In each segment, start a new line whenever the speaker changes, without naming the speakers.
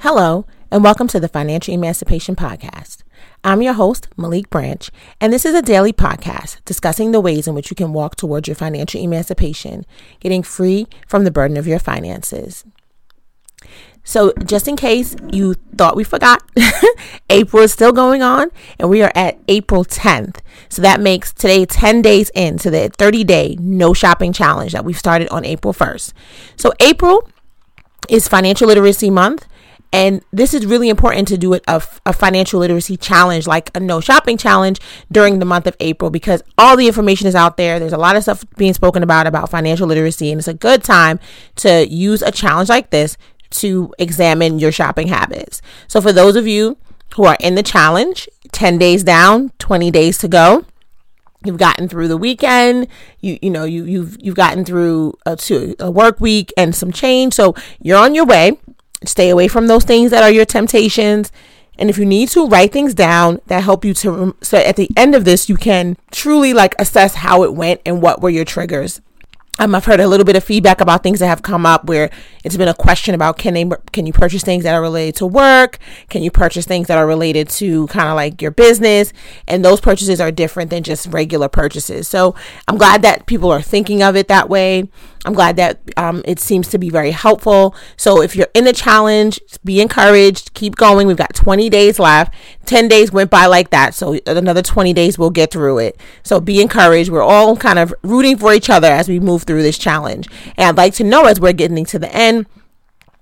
Hello, and welcome to the Financial Emancipation Podcast. I'm your host, Malik Branch, and this is a daily podcast discussing the ways in which you can walk towards your financial emancipation, getting free from the burden of your finances. So, just in case you thought we forgot, April is still going on, and we are at April 10th. So, that makes today 10 days into the 30 day no shopping challenge that we've started on April 1st. So, April is Financial Literacy Month. And this is really important to do a, a financial literacy challenge, like a no shopping challenge during the month of April, because all the information is out there. There's a lot of stuff being spoken about about financial literacy, and it's a good time to use a challenge like this to examine your shopping habits. So, for those of you who are in the challenge, 10 days down, 20 days to go, you've gotten through the weekend you you know you you've you've gotten through a, a work week and some change so you're on your way stay away from those things that are your temptations. And if you need to write things down that help you to so at the end of this you can truly like assess how it went and what were your triggers um, I've heard a little bit of feedback about things that have come up where it's been a question about can they can you purchase things that are related to work? Can you purchase things that are related to kind of like your business? And those purchases are different than just regular purchases. So I'm glad that people are thinking of it that way. I'm glad that um, it seems to be very helpful. So if you're in the challenge, be encouraged, keep going. We've got 20 days left. 10 days went by like that. So another 20 days, we'll get through it. So be encouraged. We're all kind of rooting for each other as we move through this challenge. And I'd like to know as we're getting to the end,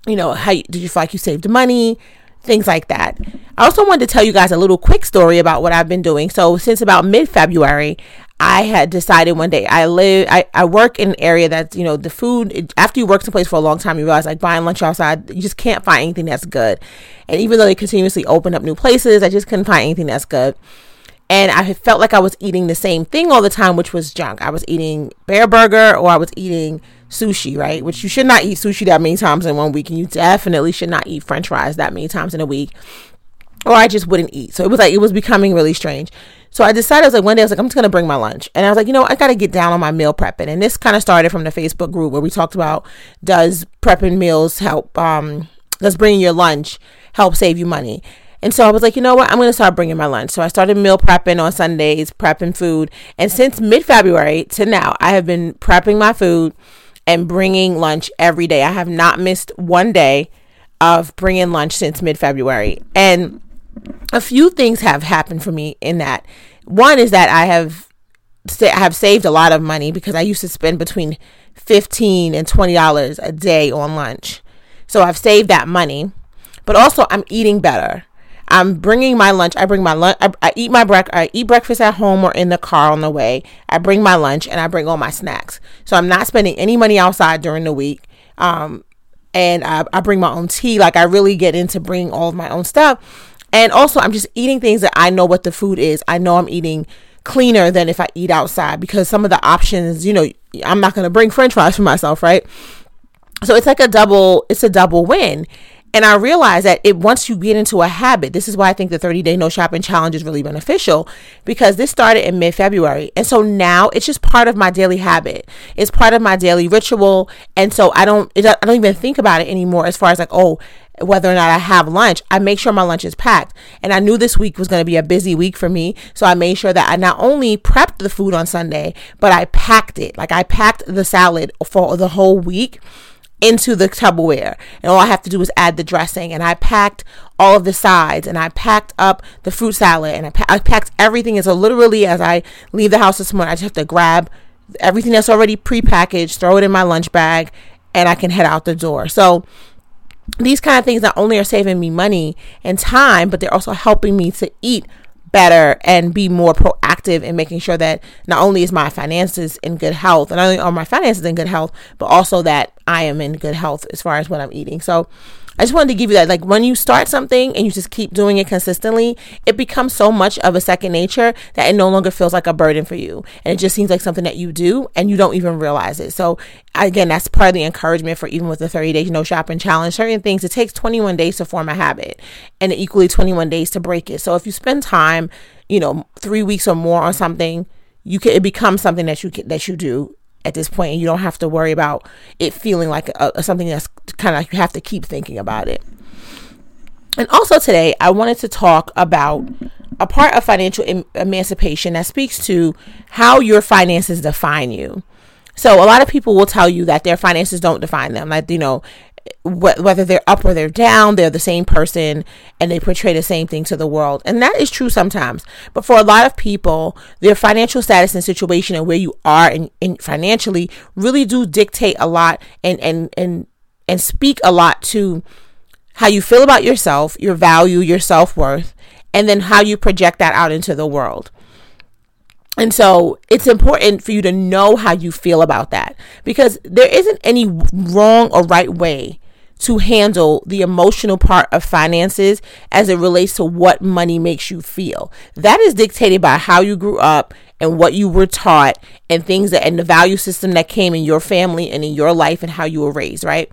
you know, how did you feel like you saved money? Things like that. I also wanted to tell you guys a little quick story about what I've been doing. So, since about mid February, I had decided one day I live I, I work in an area that's you know the food after you work someplace for a long time you realize like buying lunch outside you just can't find anything that's good and even though they continuously open up new places I just couldn't find anything that's good and I felt like I was eating the same thing all the time which was junk I was eating Bareburger or I was eating sushi right which you should not eat sushi that many times in one week and you definitely should not eat french fries that many times in a week or I just wouldn't eat so it was like it was becoming really strange so I decided, I was like, one day, I was like, I'm just to bring my lunch. And I was like, you know, I got to get down on my meal prepping. And this kind of started from the Facebook group where we talked about does prepping meals help, um, does bringing your lunch help save you money? And so I was like, you know what? I'm going to start bringing my lunch. So I started meal prepping on Sundays, prepping food. And since mid February to now, I have been prepping my food and bringing lunch every day. I have not missed one day of bringing lunch since mid February. And a few things have happened for me in that. One is that I have have saved a lot of money because I used to spend between 15 and 20 dollars a day on lunch. So I've saved that money. But also I'm eating better. I'm bringing my lunch. I bring my lunch. I, I eat my breakfast. I eat breakfast at home or in the car on the way. I bring my lunch and I bring all my snacks. So I'm not spending any money outside during the week. Um, and I, I bring my own tea. Like I really get into bringing all of my own stuff. And also, I'm just eating things that I know what the food is. I know I'm eating cleaner than if I eat outside because some of the options, you know, I'm not going to bring french fries for myself, right? So it's like a double, it's a double win. And I realize that it once you get into a habit, this is why I think the 30 day no shopping challenge is really beneficial because this started in mid February. And so now it's just part of my daily habit. It's part of my daily ritual. And so I don't, I don't even think about it anymore as far as like, oh, whether or not I have lunch, I make sure my lunch is packed. And I knew this week was going to be a busy week for me. So I made sure that I not only prepped the food on Sunday, but I packed it. Like I packed the salad for the whole week into the Tupperware. And all I have to do is add the dressing. And I packed all of the sides and I packed up the fruit salad and I, pa- I packed everything. And so literally as I leave the house this morning, I just have to grab everything that's already pre-packaged, throw it in my lunch bag, and I can head out the door. So these kind of things not only are saving me money and time, but they're also helping me to eat better and be more proactive in making sure that not only is my finances in good health and not only are my finances in good health, but also that I am in good health as far as what I'm eating. So I just wanted to give you that. Like when you start something and you just keep doing it consistently, it becomes so much of a second nature that it no longer feels like a burden for you. And it just seems like something that you do and you don't even realize it. So again, that's part of the encouragement for even with the 30 days no shopping challenge. Certain things, it takes 21 days to form a habit and equally 21 days to break it. So if you spend time, you know, three weeks or more on something, you can, it becomes something that you can, that you do at this point and you don't have to worry about it feeling like a, something that's kind of like you have to keep thinking about it And also today, I wanted to talk about a part of financial em- emancipation that speaks to how your finances define you. So a lot of people will tell you that their finances don't define them. Like, you know, wh- whether they're up or they're down, they're the same person and they portray the same thing to the world. And that is true sometimes. But for a lot of people, their financial status and situation and where you are in, in financially really do dictate a lot and, and, and, and speak a lot to how you feel about yourself, your value, your self worth, and then how you project that out into the world. And so it's important for you to know how you feel about that because there isn't any wrong or right way to handle the emotional part of finances as it relates to what money makes you feel. That is dictated by how you grew up and what you were taught and things that and the value system that came in your family and in your life and how you were raised, right?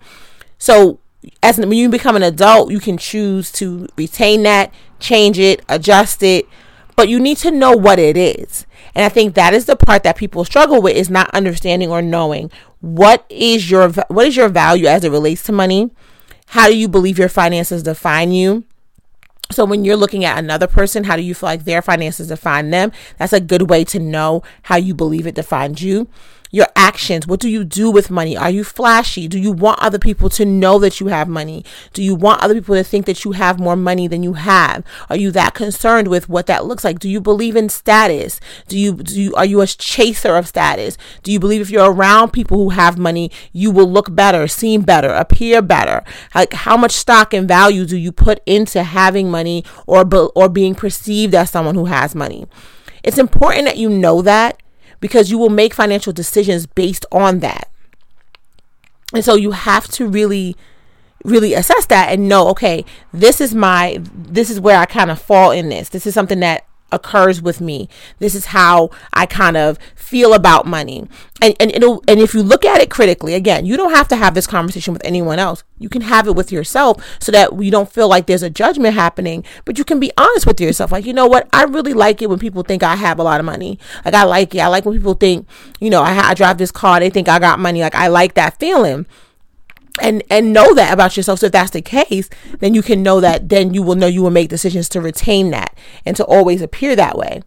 So as when you become an adult, you can choose to retain that, change it, adjust it, but you need to know what it is. And I think that is the part that people struggle with is not understanding or knowing what is your what is your value as it relates to money? How do you believe your finances define you? So when you're looking at another person, how do you feel like their finances define them? That's a good way to know how you believe it defines you your actions. What do you do with money? Are you flashy? Do you want other people to know that you have money? Do you want other people to think that you have more money than you have? Are you that concerned with what that looks like? Do you believe in status? Do you do you, are you a chaser of status? Do you believe if you're around people who have money, you will look better, seem better, appear better? Like how much stock and value do you put into having money or or being perceived as someone who has money? It's important that you know that because you will make financial decisions based on that. And so you have to really really assess that and know okay this is my this is where i kind of fall in this this is something that occurs with me. This is how I kind of feel about money. And and it'll and if you look at it critically, again, you don't have to have this conversation with anyone else. You can have it with yourself so that you don't feel like there's a judgment happening, but you can be honest with yourself. Like, you know what? I really like it when people think I have a lot of money. Like I like it. I like when people think, you know, I, I drive this car, they think I got money. Like I like that feeling and and know that about yourself so if that's the case then you can know that then you will know you will make decisions to retain that and to always appear that way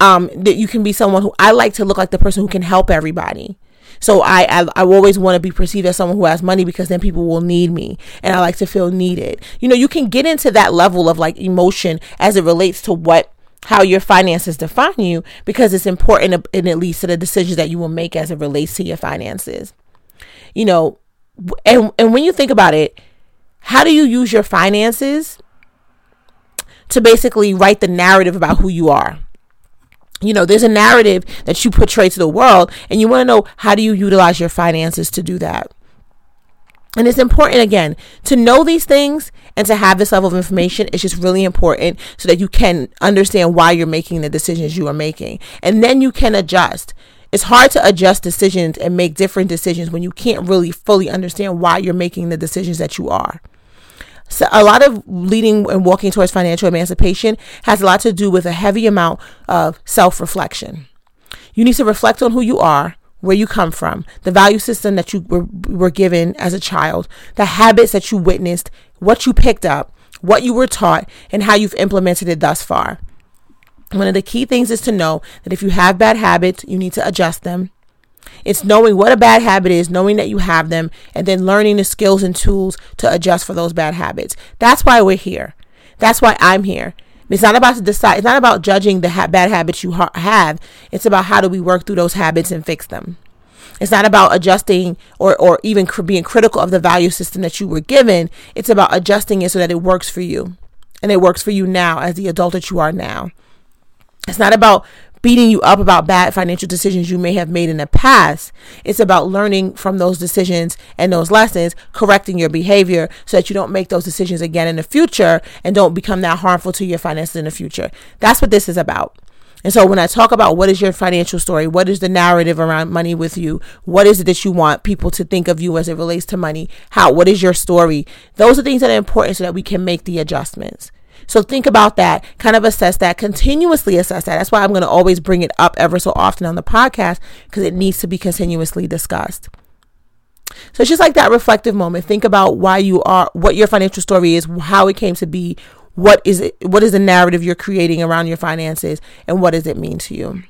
um that you can be someone who i like to look like the person who can help everybody so I, I, I always want to be perceived as someone who has money because then people will need me and I like to feel needed. You know, you can get into that level of like emotion as it relates to what how your finances define you because it's important and it leads to the decisions that you will make as it relates to your finances. You know, and and when you think about it, how do you use your finances to basically write the narrative about who you are? You know, there's a narrative that you portray to the world, and you want to know how do you utilize your finances to do that. And it's important again to know these things and to have this level of information. It's just really important so that you can understand why you're making the decisions you are making. And then you can adjust it's hard to adjust decisions and make different decisions when you can't really fully understand why you're making the decisions that you are. So a lot of leading and walking towards financial emancipation has a lot to do with a heavy amount of self-reflection. You need to reflect on who you are, where you come from, the value system that you were, were given as a child, the habits that you witnessed, what you picked up, what you were taught, and how you've implemented it thus far. One of the key things is to know that if you have bad habits, you need to adjust them. It's knowing what a bad habit is, knowing that you have them, and then learning the skills and tools to adjust for those bad habits. That's why we're here. That's why I'm here. It's not about to decide. It's not about judging the ha- bad habits you ha- have. It's about how do we work through those habits and fix them. It's not about adjusting or, or even cr- being critical of the value system that you were given. It's about adjusting it so that it works for you. And it works for you now as the adult that you are now. It's not about beating you up about bad financial decisions you may have made in the past. It's about learning from those decisions and those lessons, correcting your behavior so that you don't make those decisions again in the future and don't become that harmful to your finances in the future. That's what this is about. And so when I talk about what is your financial story, what is the narrative around money with you, what is it that you want people to think of you as it relates to money, how what is your story? Those are things that are important so that we can make the adjustments. So think about that, kind of assess that, continuously assess that. That's why I'm going to always bring it up ever so often on the podcast because it needs to be continuously discussed. So it's just like that reflective moment. Think about why you are, what your financial story is, how it came to be, what is it, what is the narrative you're creating around your finances, and what does it mean to you.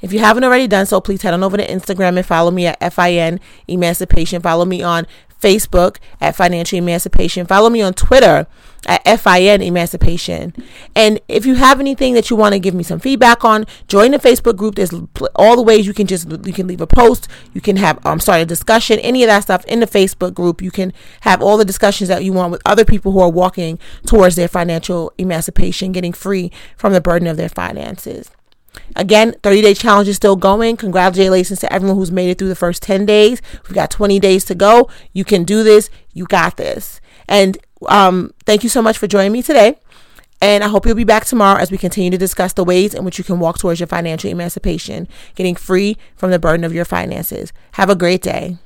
If you haven't already done so, please head on over to Instagram and follow me at FIN Emancipation. Follow me on Facebook at Financial Emancipation. Follow me on Twitter at FIN Emancipation. And if you have anything that you want to give me some feedback on, join the Facebook group. There's all the ways you can just you can leave a post, you can have um start a discussion, any of that stuff in the Facebook group. You can have all the discussions that you want with other people who are walking towards their financial emancipation, getting free from the burden of their finances. Again, 30 day challenge is still going. Congratulations to everyone who's made it through the first 10 days. We've got 20 days to go. You can do this. You got this. And um, thank you so much for joining me today. And I hope you'll be back tomorrow as we continue to discuss the ways in which you can walk towards your financial emancipation, getting free from the burden of your finances. Have a great day.